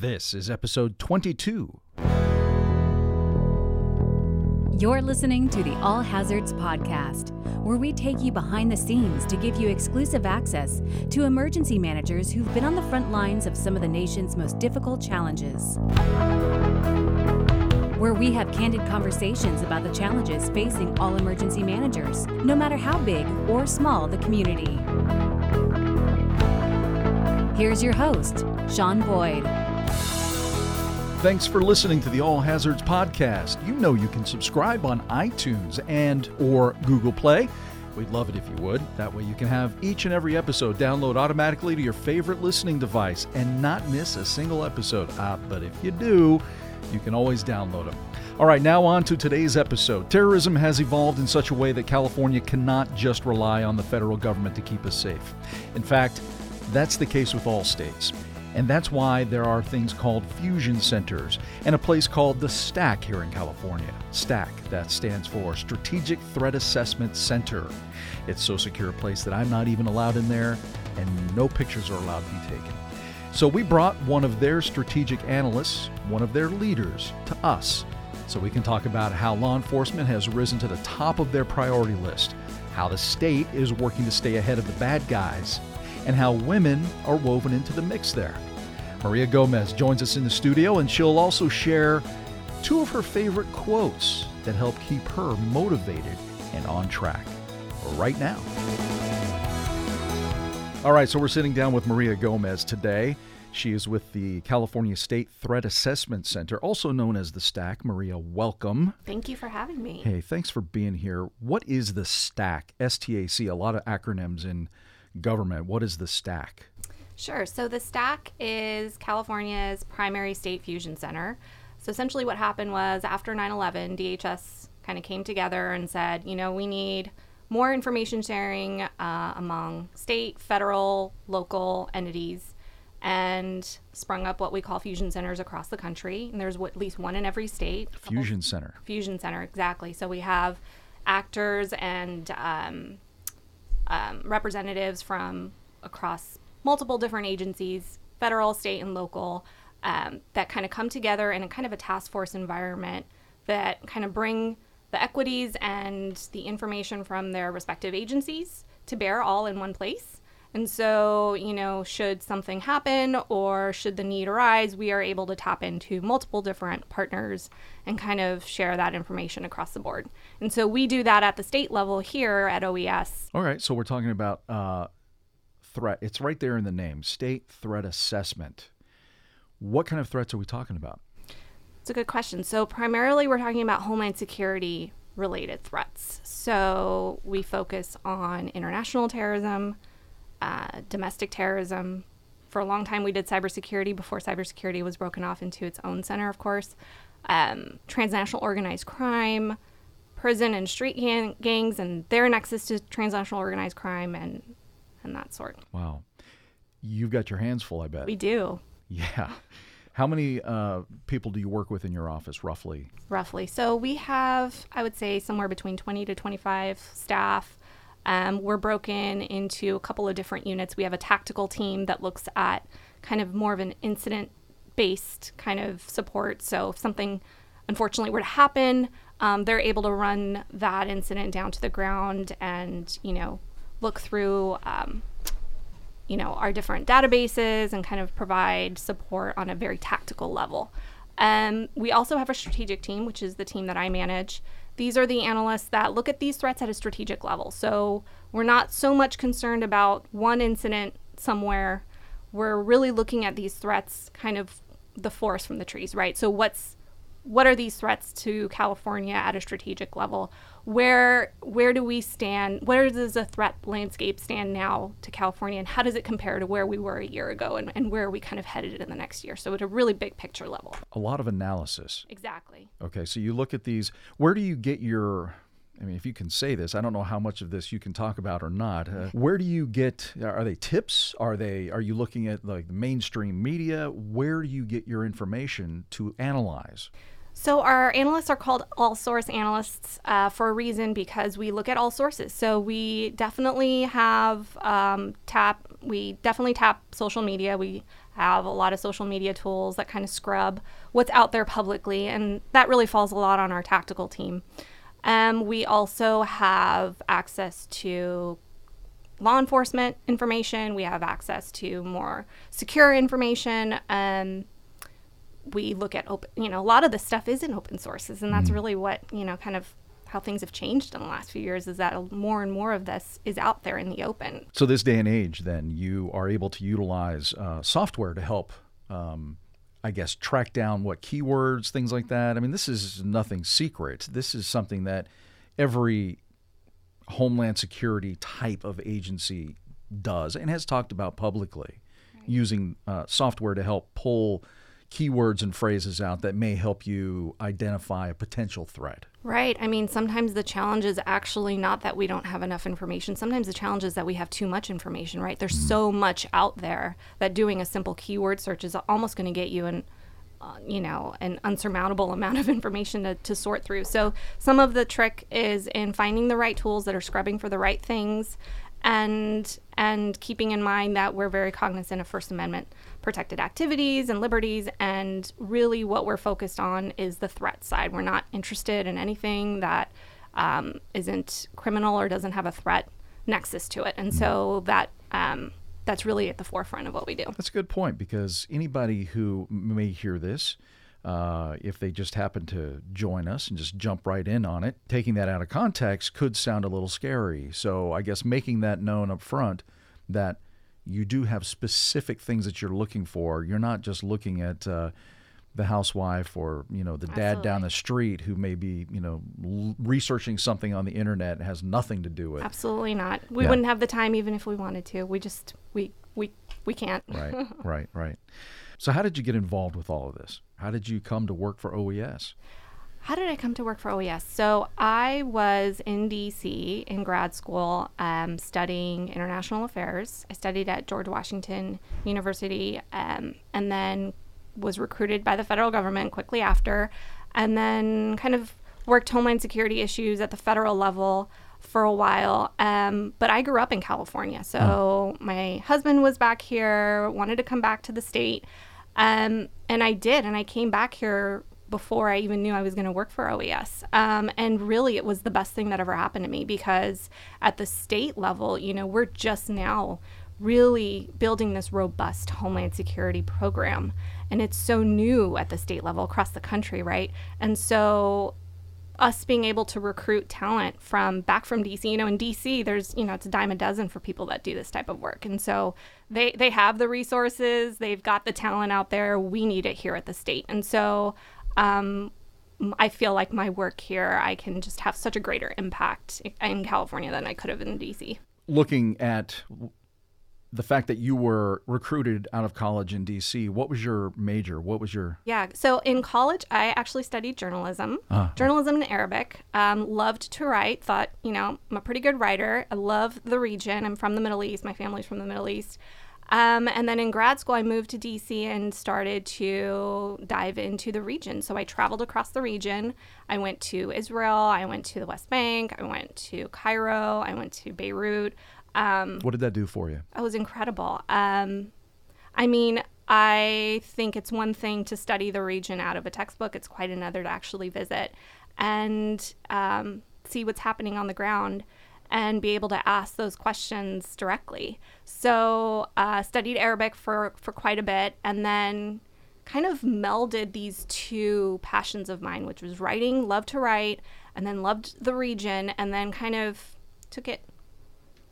This is episode 22. You're listening to the All Hazards Podcast, where we take you behind the scenes to give you exclusive access to emergency managers who've been on the front lines of some of the nation's most difficult challenges. Where we have candid conversations about the challenges facing all emergency managers, no matter how big or small the community. Here's your host, Sean Boyd. Thanks for listening to the All Hazards podcast. You know you can subscribe on iTunes and or Google Play. We'd love it if you would. That way you can have each and every episode download automatically to your favorite listening device and not miss a single episode. Ah, but if you do, you can always download them. All right, now on to today's episode. Terrorism has evolved in such a way that California cannot just rely on the federal government to keep us safe. In fact, that's the case with all states. And that's why there are things called fusion centers and a place called the STAC here in California. STAC, that stands for Strategic Threat Assessment Center. It's so secure a place that I'm not even allowed in there and no pictures are allowed to be taken. So we brought one of their strategic analysts, one of their leaders, to us so we can talk about how law enforcement has risen to the top of their priority list, how the state is working to stay ahead of the bad guys, and how women are woven into the mix there. Maria Gomez joins us in the studio, and she'll also share two of her favorite quotes that help keep her motivated and on track. Right now. All right, so we're sitting down with Maria Gomez today. She is with the California State Threat Assessment Center, also known as the STAC. Maria, welcome. Thank you for having me. Hey, thanks for being here. What is the STAC? S T A lot of acronyms in government. What is the STAC? Sure. So the STAC is California's primary state fusion center. So essentially, what happened was after 9 11, DHS kind of came together and said, you know, we need more information sharing uh, among state, federal, local entities, and sprung up what we call fusion centers across the country. And there's at least one in every state. Fusion center. Fusion center, exactly. So we have actors and um, um, representatives from across multiple different agencies, federal, state, and local, um, that kind of come together in a kind of a task force environment that kind of bring the equities and the information from their respective agencies to bear all in one place. And so, you know, should something happen or should the need arise, we are able to tap into multiple different partners and kind of share that information across the board. And so we do that at the state level here at OES. All right, so we're talking about uh, threat. It's right there in the name State Threat Assessment. What kind of threats are we talking about? It's a good question. So, primarily, we're talking about homeland security related threats. So, we focus on international terrorism, uh, domestic terrorism. For a long time, we did cybersecurity before cybersecurity was broken off into its own center, of course. Um, transnational organized crime, prison and street gang- gangs, and their nexus to transnational organized crime, and and that sort. Wow, you've got your hands full, I bet. We do. Yeah. How many uh, people do you work with in your office, roughly? Roughly. So we have, I would say, somewhere between 20 to 25 staff. Um, we're broken into a couple of different units. We have a tactical team that looks at kind of more of an incident based kind of support. So if something unfortunately were to happen, um, they're able to run that incident down to the ground and, you know, look through um, you know our different databases and kind of provide support on a very tactical level. Um, we also have a strategic team which is the team that i manage. These are the analysts that look at these threats at a strategic level. So we're not so much concerned about one incident somewhere. We're really looking at these threats kind of the forest from the trees right? So what's what are these threats to California at a strategic level? Where where do we stand? Where does the threat landscape stand now to California, and how does it compare to where we were a year ago, and, and where are we kind of headed in the next year? So at a really big picture level. A lot of analysis. Exactly. Okay, so you look at these. Where do you get your I mean, if you can say this, I don't know how much of this you can talk about or not. Uh, where do you get? Are they tips? Are they? Are you looking at like the mainstream media? Where do you get your information to analyze? So our analysts are called all source analysts uh, for a reason because we look at all sources. So we definitely have um, tap. We definitely tap social media. We have a lot of social media tools that kind of scrub what's out there publicly, and that really falls a lot on our tactical team. Um, we also have access to law enforcement information. We have access to more secure information. Um, we look at open, you know, a lot of the stuff is in open sources, and that's really what you know, kind of how things have changed in the last few years. Is that more and more of this is out there in the open. So this day and age, then you are able to utilize uh, software to help. Um, I guess track down what keywords, things like that. I mean, this is nothing secret. This is something that every homeland security type of agency does and has talked about publicly, using uh, software to help pull keywords and phrases out that may help you identify a potential threat. Right. I mean, sometimes the challenge is actually not that we don't have enough information. Sometimes the challenge is that we have too much information, right? There's so much out there that doing a simple keyword search is almost going to get you an uh, you know, an unsurmountable amount of information to, to sort through. So, some of the trick is in finding the right tools that are scrubbing for the right things and and keeping in mind that we're very cognizant of First Amendment protected activities and liberties. And really, what we're focused on is the threat side. We're not interested in anything that um, not criminal or doesn't have a threat nexus to it. And so that um, that's really at the forefront of what we do. That's a good point because anybody who may hear this, uh, if they just happen to join us and just jump right in on it, taking that out of context could sound a little scary. So I guess making that known up front that you do have specific things that you're looking for. You're not just looking at uh, the housewife or you know the dad Absolutely. down the street who may be you know l- researching something on the internet has nothing to do with Absolutely not. We Yeah. wouldn't have the time even if we wanted to. We just we we we can't. right right right so how did you get involved with all of this how did you come to work for OES How did I come to work for OES? So I was in DC in grad school um, studying international affairs. I studied at George Washington University um, and then was recruited by the federal government quickly after, and then kind of worked homeland security issues at the federal level for a while. Um, but I grew up in California. So my husband was back here, wanted to come back to the state. Um, and I did. And I came back here before I even knew I was going to work for OES. Um, and really, it was the best thing that ever happened to me because at the state level, you know, we're just now really building this robust homeland security program. And it's so new at the state level across the country, right? And so us being able to recruit talent from back from DC. You know, in DC, there's you know it's a dime a dozen for people that do this type of work, and so they they have the resources, they've got the talent out there. We need it here at the state, and so. Um, I feel like my work here, I can just have such a greater impact in California than I could have in DC. looking at the fact that you were recruited out of college in dc what was your major what was your Yeah. So in college, I actually studied journalism, Ah. journalism and Arabic. Um, loved to write. Thought, you know, I'm a pretty good writer. I love the region. I'm from the Middle East. My family's from the Middle East. Um, and then in grad school, I moved to DC and started to dive into the region. So I traveled across the region. I went to Israel. I went to the West Bank. I went to Cairo. I went to Beirut. Um, what did that do for you it was incredible. Um, I mean, I think it's one thing to study the region out of a textbook, it's quite another to actually visit and um, see what's happening on the ground and be able to ask those questions directly. So, uh, studied Arabic for, for quite a bit and then kind of melded these two passions of mine, which was writing, loved to write, and then loved the region, and then kind of took it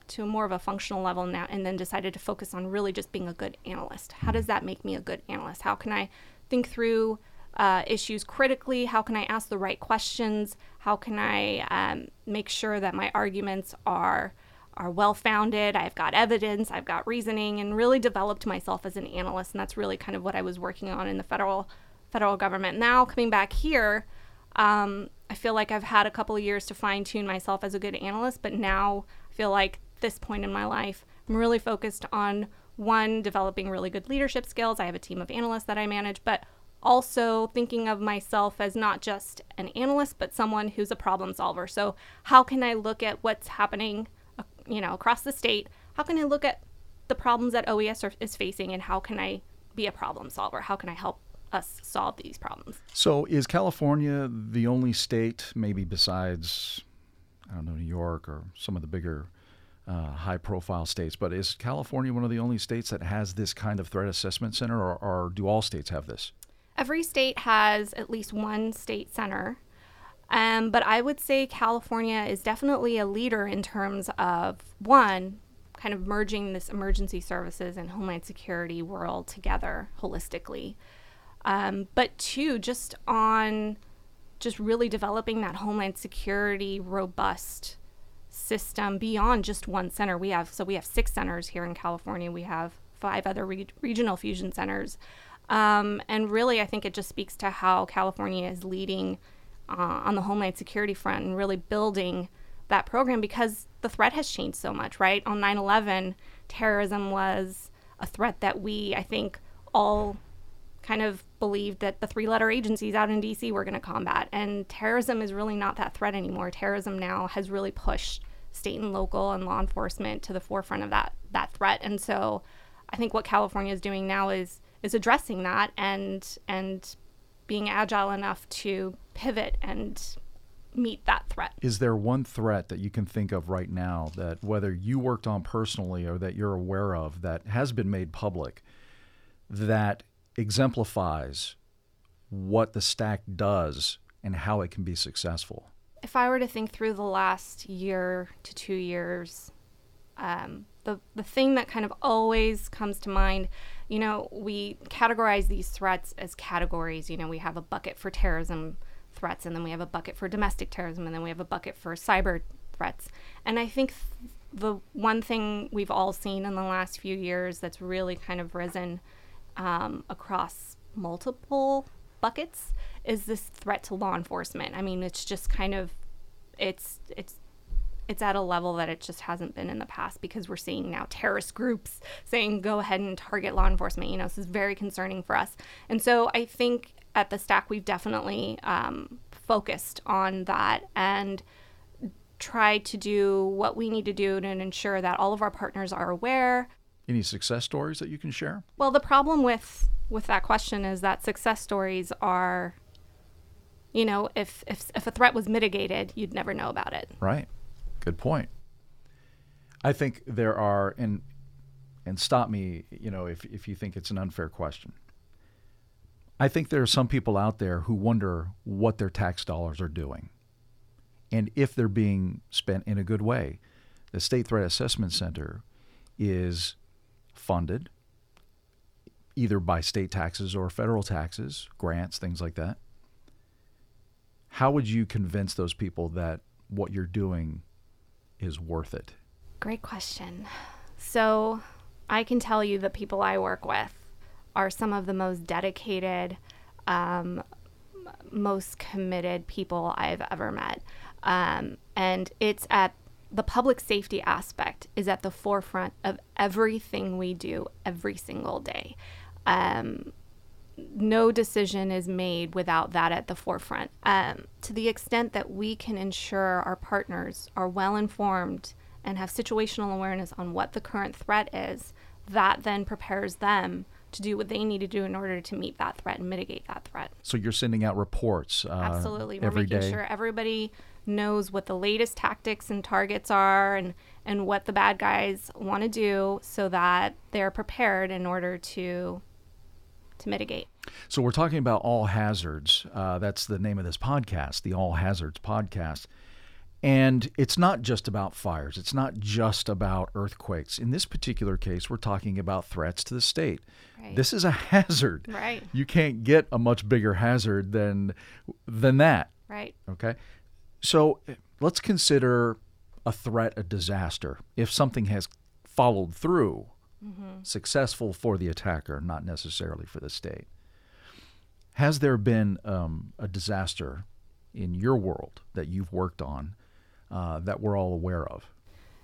to more of a functional level now and then decided to focus on really just being a good analyst. How does that make me a good analyst? How can I think through uh, issues critically? How can I ask the right questions? How can I um, make sure that my arguments are are well founded? I've got evidence, I've got reasoning, and really developed myself as an analyst. And that's really kind of what I was working on in the federal federal government. Now coming back here, um, I feel like I've had a couple of years to fine tune myself as a good analyst, but now I feel like this point in my life, I'm really focused on one, developing really good leadership skills. I have a team of analysts that I manage, but also thinking of myself as not just an analyst, but someone who's a problem solver. So, how can I look at what's happening, uh, you know, across the state? How can I look at the problems that OES are, is facing, and how can I be a problem solver? How can I help us solve these problems? So, is California the only state, maybe besides, I don't know, New York or some of the bigger uh, high profile states, but is California one of the only states that has this kind of threat assessment center, or, or do all states have this? Every state has at least one state center. Um, but I would say California is definitely a leader in terms of one, kind of merging this emergency services and homeland security world together holistically. Um, but two, just on just really developing that homeland security robust system beyond just one center. We have so we have six centers here in California. We have five other re- regional fusion centers, um, and really, I think it just speaks to how California is leading uh, on the homeland security front and really building that program because the threat has changed so much. Right on 9/11, terrorism was a threat that we, I think, all kind of believed that the three letter agencies out in DC were going to combat. And terrorism is really not that threat anymore. Terrorism now has really pushed state and local and law enforcement to the forefront of that that threat. And so I think what California is doing now is is addressing that and and being agile enough to pivot and meet that threat. Is there one threat that you can think of right now that whether you worked on personally or that you're aware of that has been made public that exemplifies what the STAC does and how it can be successful? if I were to think through the last year to two years, um, the the thing that kind of always comes to mind, you know, we categorize these threats as categories. You know, we have a bucket for terrorism threats, and then we have a bucket for domestic terrorism, and then we have a bucket for cyber threats. And I think th- the one thing we've all seen in the last few years that's really kind of risen um, across multiple buckets is this threat to law enforcement. I mean, it's just kind of it's it's it's at a level that it just hasn't been in the past because we're seeing now terrorist groups saying go ahead and target law enforcement. You know, this is very concerning for us. And so I think at the STAC we've definitely um, focused on that and tried to do what we need to do to ensure that all of our partners are aware. Any success stories that you can share? Well, the problem with with that question is that success stories are you know, if, if, if a threat was mitigated, you'd never know about it. Right. Good point. I think there are, and and stop me, you know, if if you think it's an unfair question. I think there are some people out there who wonder what their tax dollars are doing, and if they're being spent in a good way. The State Threat Assessment Center is funded either by state taxes or federal taxes, grants, things like that how would you convince those people that what you're doing is worth it? Great question. So, I can tell you the people I work with are some of the most dedicated, um, most committed people I've ever met. Um, and it's at the public safety aspect is at the forefront of everything we do every single day. Um, no decision is made without that at the forefront. Um, to the extent that we can ensure our partners are well informed and have situational awareness on what the current threat is, that then prepares them to do what they need to do in order to meet that threat and mitigate that threat. So you're sending out reports. Uh, Absolutely, we're every making day. sure everybody knows what the latest tactics and targets are and and what the bad guys want to do so that they're prepared in order to to mitigate. So we're talking about all hazards. Uh, that's the name of this podcast, the All Hazards Podcast. And it's not just about fires. It's not just about earthquakes. In this particular case, we're talking about threats to the state. Right. This is a hazard. Right. You can't get a much bigger hazard than than that. Right. Okay. So let's consider a threat a disaster. If something has followed through, mm-hmm. successful for the attacker, not necessarily for the state. Has there been um, a disaster in your world that you've worked on uh, that we're all aware of?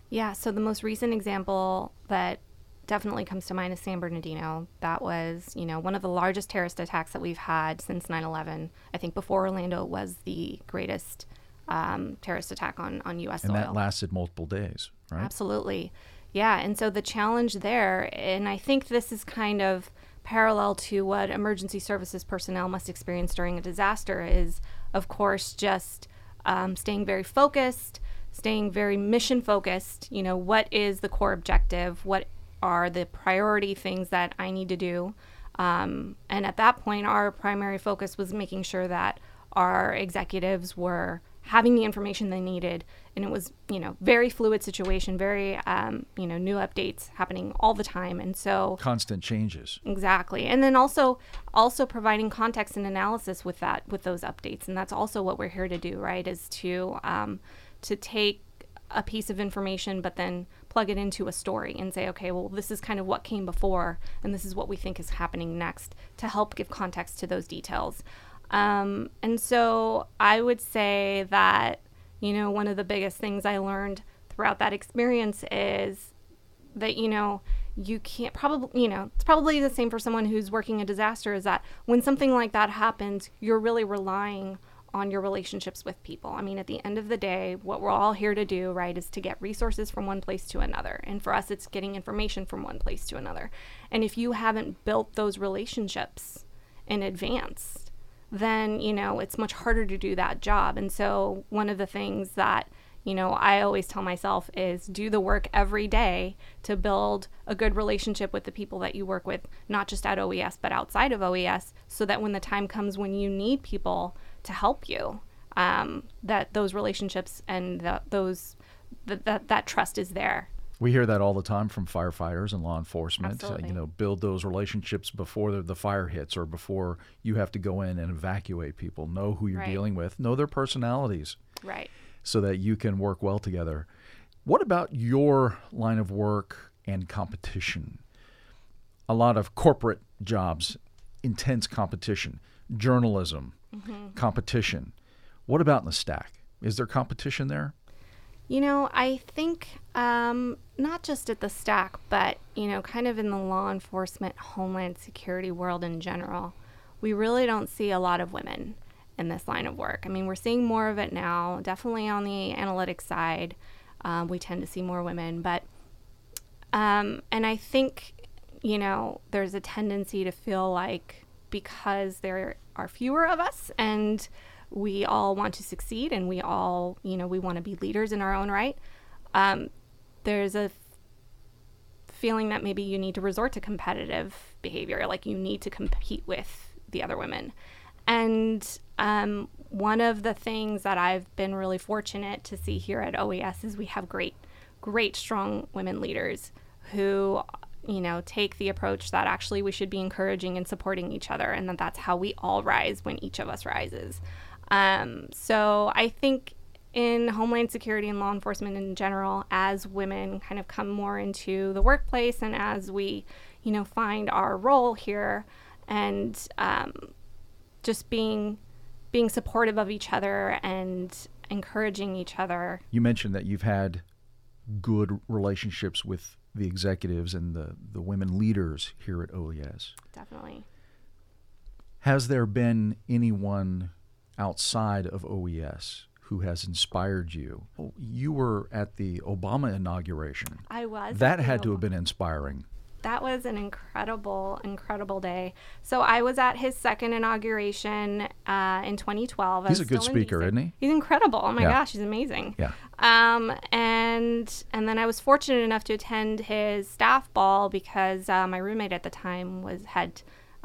Yeah, so the most recent example that definitely comes to mind is San Bernardino. That was, you know, one of the largest terrorist attacks that we've had since 9/11. I think before Orlando was the greatest um, terrorist attack on on U.S. And soil. that lasted multiple days, right? Absolutely, yeah. And so the challenge there, and I think this is kind of parallel to what emergency services personnel must experience during a disaster is, of course, just um, staying very focused, staying very mission focused. You know, what is the core objective? What are the priority things that I need to do? Um, and at that point, our primary focus was making sure that our executives were having the information they needed. And it was you know very fluid situation very um, you know new updates happening all the time. And so constant changes. Exactly. And then also also providing context and analysis with that with those updates. And that's also what we're here to do right is to um, to take a piece of information but then plug it into a story and say okay well this is kind of what came before and this is what we think is happening next to help give context to those details um, and so I would say that, you know, one of the biggest things I learned throughout that experience is that, you know, you can't probably, you know, it's probably the same for someone who's working a disaster is that when something like that happens, you're really relying on your relationships with people. I mean, at the end of the day, what we're all here to do, right, is to get resources from one place to another. And for us, it's getting information from one place to another. And if you haven't built those relationships in advance, then, you know, it's much harder to do that job. And so, one of the things that, you know, I always tell myself is do the work every day to build a good relationship with the people that you work with, not just at OES, but outside of OES, so that when the time comes when you need people to help you, um, that those relationships and the, those that that trust is there we hear that all the time from firefighters and law enforcement. Uh, you know, build those relationships before the, the, fire hits or before you have to go in and evacuate people. Know who you're right. dealing with. Know their personalities. Right. So that you can work well together. What about your line of work and competition? A lot of corporate jobs, intense competition, journalism, mm-hmm. competition. What about in the STAC? Is there competition there? You know, I think um, not just at the STAC, but, you know, kind of in the law enforcement, homeland security world in general, we really don't see a lot of women in this line of work. I mean, we're seeing more of it now, definitely on the analytics side. Um, we tend to see more women, but, um, and I think, you know, there's a tendency to feel like because there are fewer of us and we all want to succeed and we all, you know, we want to be leaders in our own right. Um, there's a feeling that maybe you need to resort to competitive behavior, like you need to compete with the other women. And um, one of the things that I've been really fortunate to see here at OES is we have great, great, strong women leaders who you know take the approach that actually we should be encouraging and supporting each other and that that's how we all rise when each of us rises um, so I think in homeland security and law enforcement in general, as women kind of come more into the workplace and as we, you know, find our role here and um, just being being supportive of each other and encouraging each other. You mentioned that you've had good relationships with the executives and the, the women leaders here at OES. Definitely. Has there been anyone outside of OES who has inspired you? You were at the Obama inauguration. I was. That had to have been inspiring. That was an incredible, incredible day. So I was at his second inauguration uh, in 2012. He's a good speaker, isn't he? He's incredible. Oh my yeah. gosh, he's amazing. Yeah. Um, and and then I was fortunate enough to attend his staff ball because uh, my roommate at the time was had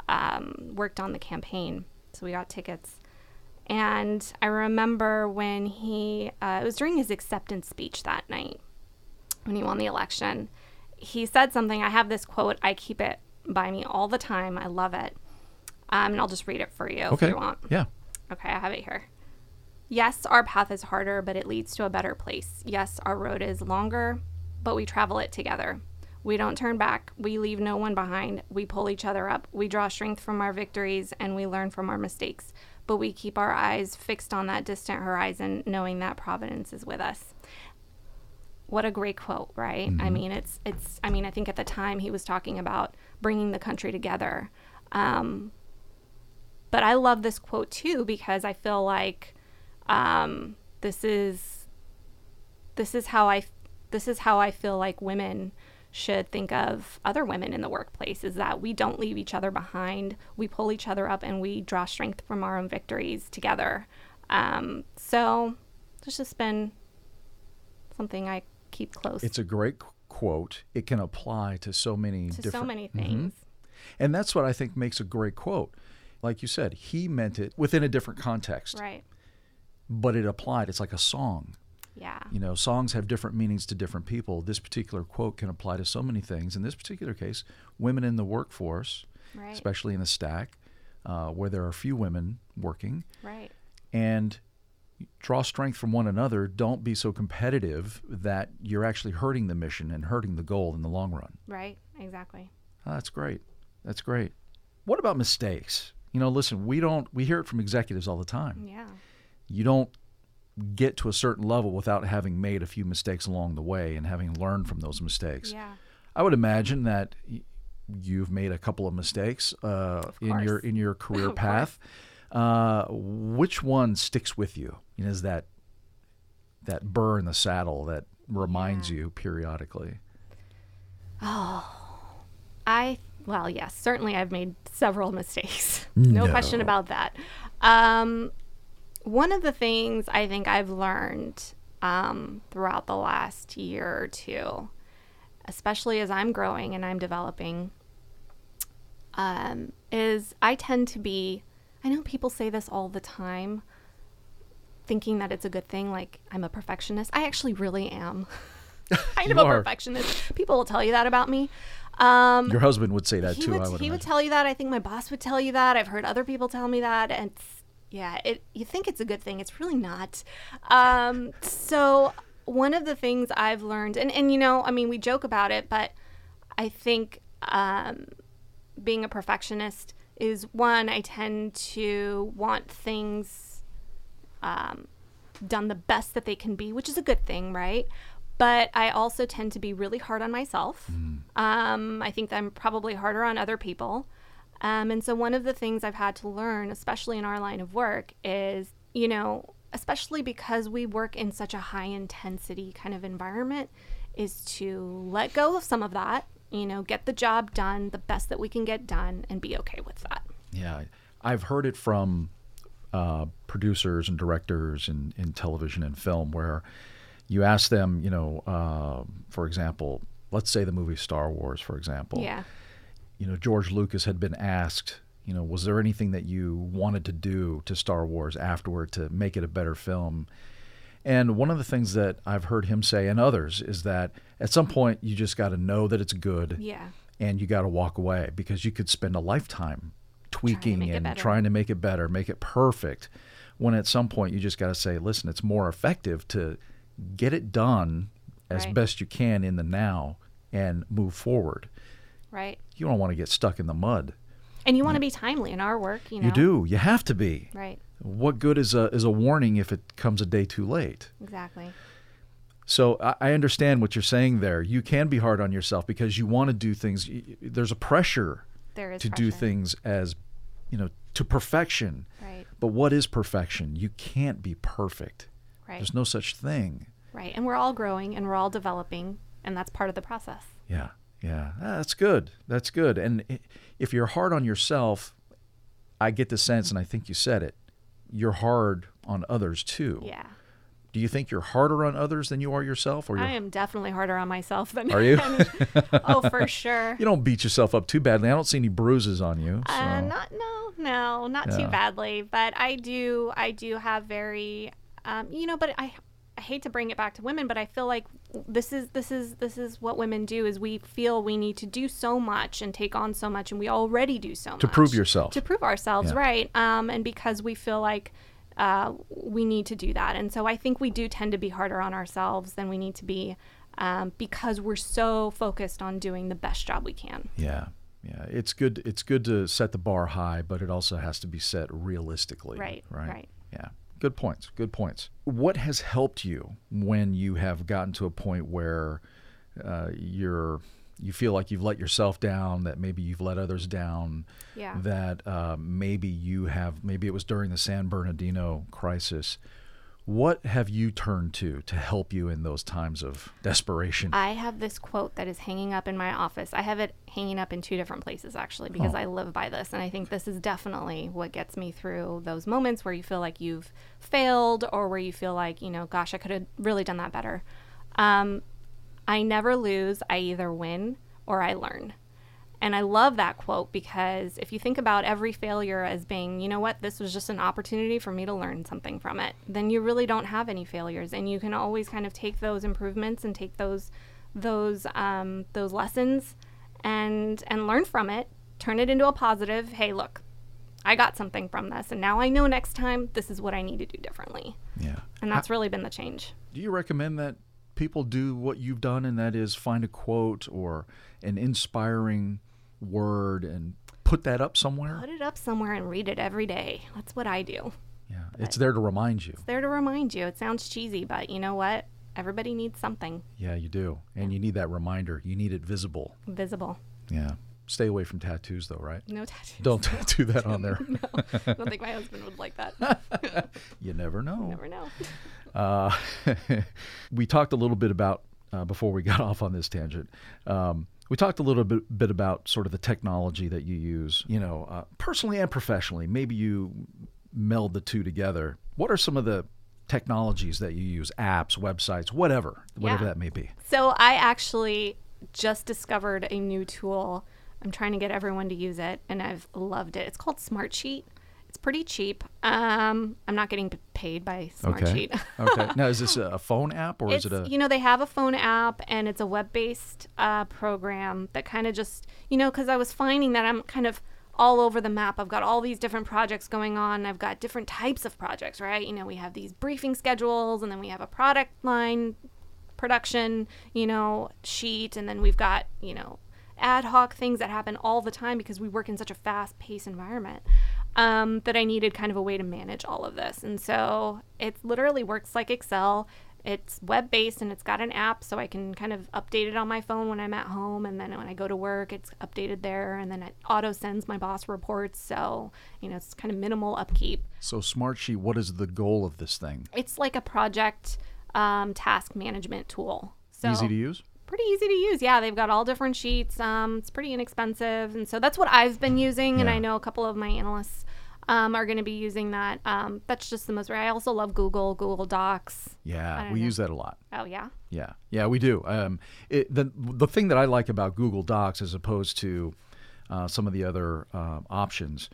um, worked on the campaign, so we got tickets. And I remember when he, uh, it was during his acceptance speech that night when he won the election. He said something. I have this quote. I keep it by me all the time. I love it. Um, and I'll just read it for you okay. if you want. Yeah. Okay, I have it here. Yes, our path is harder, but it leads to a better place. Yes, our road is longer, but we travel it together. We don't turn back. We leave no one behind. We pull each other up. We draw strength from our victories and we learn from our mistakes but we keep our eyes fixed on that distant horizon, knowing that providence is with us. What a great quote, right? Mm-hmm. I mean, it's it's. I mean, I think at the time he was talking about bringing the country together. Um, but I love this quote too because I feel like um, this is this is how I this is how I feel like women should think of other women in the workplace is that we don't leave each other behind. We pull each other up and we draw strength from our own victories together. Um, so it's just been something I keep close It's a great qu- quote. It can apply to so many to different so many Mhm. things. And that's what I think makes a great quote. Like you said, he meant it within a different context, Right. but it applied. It's like a song. Yeah. You know, songs have different meanings to different people. This particular quote can apply to so many things. In this particular case, women in the workforce, Right. especially in the STAC, uh, where there are few women working, Right. and draw strength from one another. Don't be so competitive that you're actually hurting the mission and hurting the goal in the long run. Right. Exactly. Oh, that's great. That's great. What about mistakes? You know, listen, we don't we hear it from executives all the time. Yeah. You don't get to a certain level without having made a few mistakes along the way and having learned from those mistakes. Yeah. I would imagine that you've made a couple of mistakes uh, in your in your career path. Uh, which one sticks with you? Know, is that that burr in the saddle that reminds Yeah. you periodically? Oh, I well, yes, certainly I've made several mistakes. no, No. question about that. Um, one of the things I think I've learned um, throughout the last year or two, especially as I'm growing and I'm developing, um, is I tend to be. I know people say this all the time, thinking that it's a good thing. Like I'm a perfectionist. I actually really am. kind of a perfectionist. People will tell you that about me. Um, Your husband would say that he too. would, I would he would tell you that. I think my boss would tell you that. I've heard other people tell me that, and it's, yeah, it. You think it's a good thing, it's really not. Um, so one of the things I've learned, and and you know, I mean, we joke about it, but I think um, being a perfectionist is one. I tend to want things um, done the best that they can be, which is a good thing, right? But I also tend to be really hard on myself. Um, I think that I'm probably harder on other people. Um, and so, one of the things I've had to learn, especially in our line of work, is, you know, especially because we work in such a high intensity kind of environment, is to let go of some of that, you know, get the job done the best that we can get done and be okay with that. Yeah, I've heard it from uh, producers and directors in, in television and film where you ask them, you know, uh, for example, let's say the movie Star Wars, for example. Yeah. You know, George Lucas had been asked, you know, was there anything that you wanted to do to Star Wars afterward to make it a better film? And one of the things that I've heard him say and others is that at some point you just got to know that it's good Yeah. and you got to walk away because you could spend a lifetime tweaking it and trying to make it better, make it perfect. When at some point you just got to say, listen, it's more effective to get it done as Right. best you can in the now and move forward. Right. You don't want to get stuck in the mud. And you want to be timely in our work, you know. You do. You have to be. Right. What good is a is a warning if it comes a day too late? Exactly. So I, I understand what you're saying there. You can be hard on yourself because you want to do things. There's a pressure There is to do things as you know to perfection. Right. But what is perfection? You can't be perfect. Right. There's no such thing. Right. And we're all growing and we're all developing, and that's part of the process. Yeah, yeah, Ah, that's good. That's good. And if you're hard on yourself, I get the sense, and I think you said it. You're hard on others too. Yeah. Do you think you're harder on others than you are yourself, or I am definitely harder on myself than Are you? oh, for sure. you don't beat yourself up too badly? I don't see any bruises on you. So. Uh, not no no not Yeah. too badly, but I do I do have very um, you know, but I I hate to bring it back to women, but I feel like this is this is this is what women do is we feel we need to do so much and take on so much, and we already do so much To prove yourself. to prove ourselves, Yeah. right? Um, and because we feel like uh, we need to do that, and so I think we do tend to be harder on ourselves than we need to be. Um, because we're so focused on doing the best job we can. Yeah, yeah. It's good. It's good to set the bar high, but it also has to be set realistically. Right, Right. right. Yeah. Good points. Good points. What has helped you when you have gotten to a point where uh, you're you feel like you've let yourself down, that maybe you've let others down, Yeah. that uh, maybe you have maybe it was during the San Bernardino crisis. What have you turned to to help you in those times of desperation? I have this quote that is hanging up in my office. I have it hanging up in two different places actually because Oh. I live by this. And I think this is definitely what gets me through those moments where you feel like you've failed or where you feel like, you know, gosh, I could have really done that better. Um, I never lose. I either win or I learn. And I love that quote because if you think about every failure as being, you know what, this was just an opportunity for me to learn something from it, then you really don't have any failures, and you can always kind of take those improvements and take those those um, those lessons and and learn from it, turn it into a positive. Hey, look, I got something from this, and now I know next time this is what I need to do differently, yeah. and that's really been the change. Do you recommend that people do what you've done, and that is find a quote or an inspiring word and put that up somewhere? Put it up somewhere and read it every day. That's what I do. Yeah, it's there to remind you. It's there to remind you. It sounds cheesy, but you know what? Everybody needs something Yeah, you do, and you need that reminder. You need it visible. visible. Yeah. Stay away from tattoos, though, right? No tattoos. Don't tattoo that on there. no, I don't think my husband would like that. You never know. Never know. Uh, we talked a little bit about uh, before we got off on this tangent. Um, we talked a little bit, bit about sort of the technology that you use, you know, uh, personally and professionally. Maybe you meld the two together. What are some of the technologies that you use? Apps, websites, whatever, whatever Yeah. that may be. So I actually just discovered a new tool. I'm trying to get everyone to use it, and I've loved it. It's called Smartsheet. It's pretty cheap. Um, I'm not getting paid by Okay. Smartsheet. okay. Now, is this a phone app or it's, is it a? you know they have a phone app and it's a web-based uh, program that kind of just you know because i was finding that i'm kind of all over the map i've got all these different projects going on i've got different types of projects right you know we have these briefing schedules and then we have a product line production you know sheet and then we've got you know ad hoc things that happen all the time because we work in such a fast paced environment um, that I needed kind of a way to manage all of this. And so it literally works like Excel. It's web based and it's got an app so I can kind of update it on my phone when I'm at home. And then when I go to work, it's updated there. And then it auto sends my boss reports. So, you know, it's kind of minimal upkeep. So, Smartsheet, what is the goal of this thing? It's like a project um, task management tool. So Easy to use? pretty easy to use. Yeah, they've got all different sheets. Um, it's pretty inexpensive, and so that's what I've been using. And I know a couple of my analysts um, are going to be using that. Um, that's just the most. I also love Google, Google Docs. Yeah, we know. use that a lot. Oh yeah, Yeah, yeah, we do. Um, it, the the thing that I like about Google Docs, as opposed to uh, some of the other uh, options,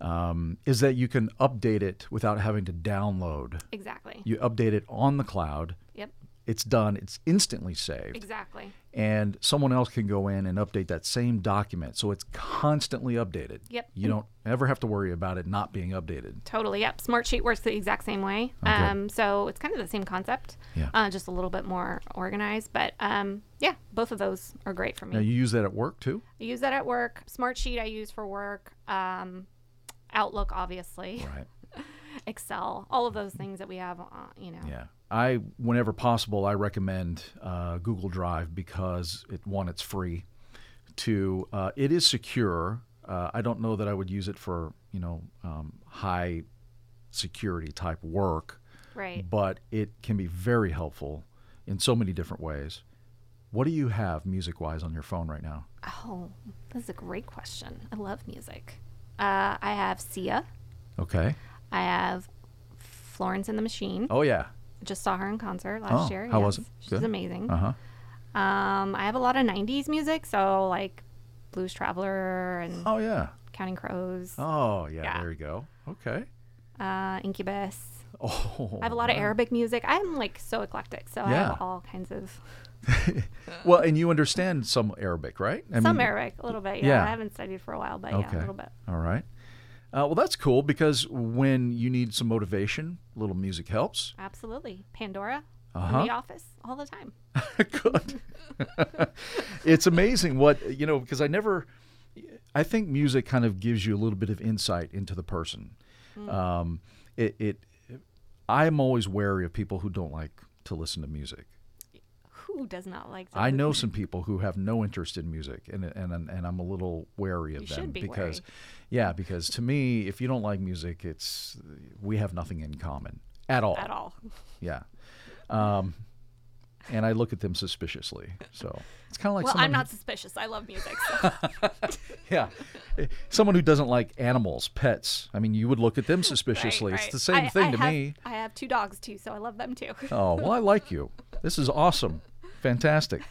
um, is that you can update it without having to download. exactly. You update it on the cloud. Yep, It's done. It's instantly saved, exactly. and someone else can go in and update that same document, so it's constantly updated. Yep. You don't ever have to worry about it not being updated. Totally. Yep. Smartsheet works the exact same way. Okay. Um, so it's kind of the same concept. Yeah. Uh, just a little bit more organized, but um, yeah, both of those are great for me. Now you use that at work too. I use that at work. Smartsheet I use for work. Um, Outlook, obviously. Right. Excel, all of those things that we have, uh, you know. Yeah. I, whenever possible, I recommend uh, Google Drive because it one, it's free. Two, uh, it is secure. Uh, I don't know that I would use it for you know um, high security type work, Right. but it can be very helpful in so many different ways. What do you have music wise on your phone right now? Oh, that's a great question. I love music. Uh, I have Sia. Okay. I have Florence and the Machine. Oh yeah. Just saw her in concert last Oh, year. how was it? She's Good? amazing. Uh huh. Um, I have a lot of '90s music, so like Blues Traveler and Oh yeah. Counting Crows, Oh yeah. Yeah. There you go. Okay. uh, Incubus. Oh. I have a lot of. Arabic music. I'm like so eclectic, so I have all kinds of Well, and you understand some Arabic, right? I some mean, Arabic, a little bit. Yeah, yeah. I haven't studied for a while, but yeah, a little bit. All right. Uh, well, that's cool because when you need some motivation, a little music helps. Absolutely, Pandora, Uh-huh. in The Office, all the time. Good. it's amazing what, you know, because I never, I think music kind of gives you a little bit of insight into the person. Um, it, it, I'm always wary of people who don't like to listen to music. Who does not like? To I know some people who have no interest in music, and and and I'm a little wary of You them be because, wary. Yeah, because to me, if you don't like music, it's we have nothing in common at all. at all. Yeah. Um, and I look at them suspiciously. So it's kind of like Well, I'm who- not suspicious. I love music. So. yeah, someone who doesn't like animals, pets. I mean, you would look at them suspiciously. Right, It's the same I- thing I to have- me. I have two dogs too, so I love them too. Oh, well, I like you. This is awesome. Fantastic.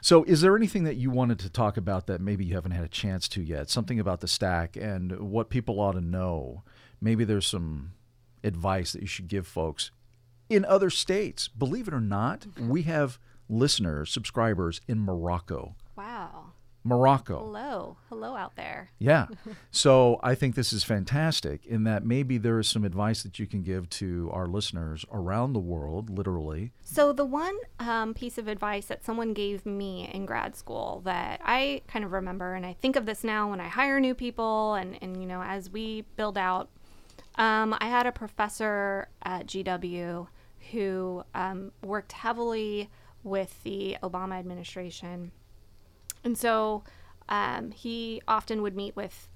So, is there anything that you wanted to talk about that maybe you haven't had a chance to yet? Something about the STAC and what people ought to know? Maybe there's some advice that you should give folks in other states. Believe it or not, we have listeners, subscribers in Morocco. Morocco. Hello. Hello out there. Yeah. So I think this is fantastic in that maybe there is some advice that you can give to our listeners around the world, literally. So, the one um, piece of advice that someone gave me in grad school that I kind of remember, and I think of this now when I hire new people and, and you know, as we build out, um, I had a professor at GW who um, worked heavily with the Obama administration. And so um, he often would meet with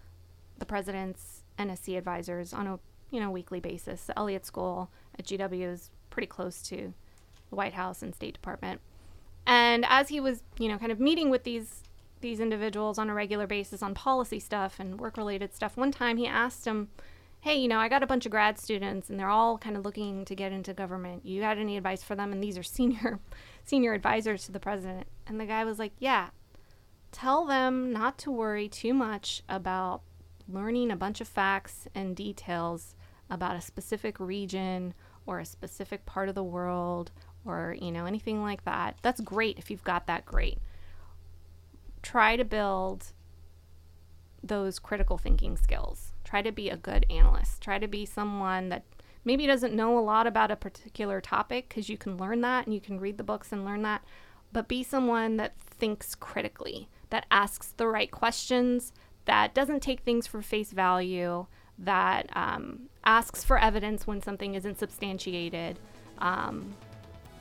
the president's NSC advisors on a you know weekly basis. The Elliott School at GW is pretty close to the White House and State Department. And as he was you know kind of meeting with these these individuals on a regular basis on policy stuff and work related stuff, one time he asked him, "Hey, you know, I got a bunch of grad students and they're all kind of looking to get into government. You got any advice for them?" And these are senior senior advisors to the president. And the guy was like, "Yeah, tell them not to worry too much about learning a bunch of facts and details about a specific region or a specific part of the world or you know anything like that. That's great if you've got that great try to build those critical thinking skills. Try to be a good analyst. Try to be someone that maybe doesn't know a lot about a particular topic because you can learn that and you can read the books and learn that but be someone that thinks critically that asks the right questions that doesn't take things for face value that um, asks for evidence when something isn't substantiated um,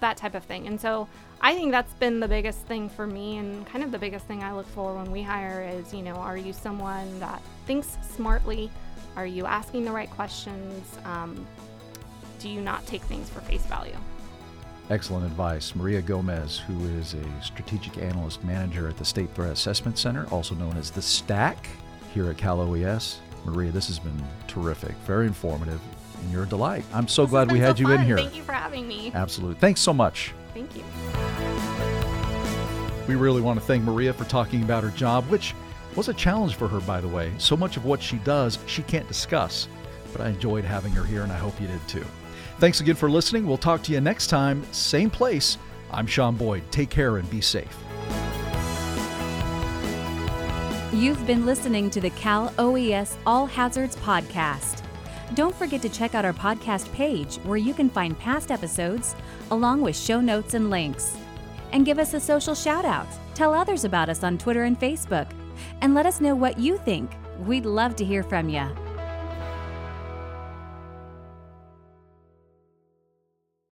that type of thing. And so I think that's been the biggest thing for me and kind of the biggest thing I look for when we hire is, you know, are you someone that thinks smartly? Are you asking the right questions? Um, do you not take things for face value? Excellent advice. Maria Gomez, who is a strategic analyst manager at the State Threat Assessment Center, also known as the STAC, here at Cal OES. Maria, this has been terrific, very informative, and you're a delight. I'm so This glad we had so you in here. Thank you for having me. Absolutely. Thanks so much. Thank you. We really want to thank Maria for talking about her job, which was a challenge for her, by the way. So much of what she does, she can't discuss. But I enjoyed having her here, and I hope you did too. Thanks again for listening. We'll talk to you next time, same place. I'm Sean Boyd. Take care and be safe. You've been listening to the Cal OES All Hazards Podcast. Don't forget to check out our podcast page where you can find past episodes along with show notes and links. And give us a social shout out. Tell others about us on Twitter and Facebook. And let us know what you think. We'd love to hear from you.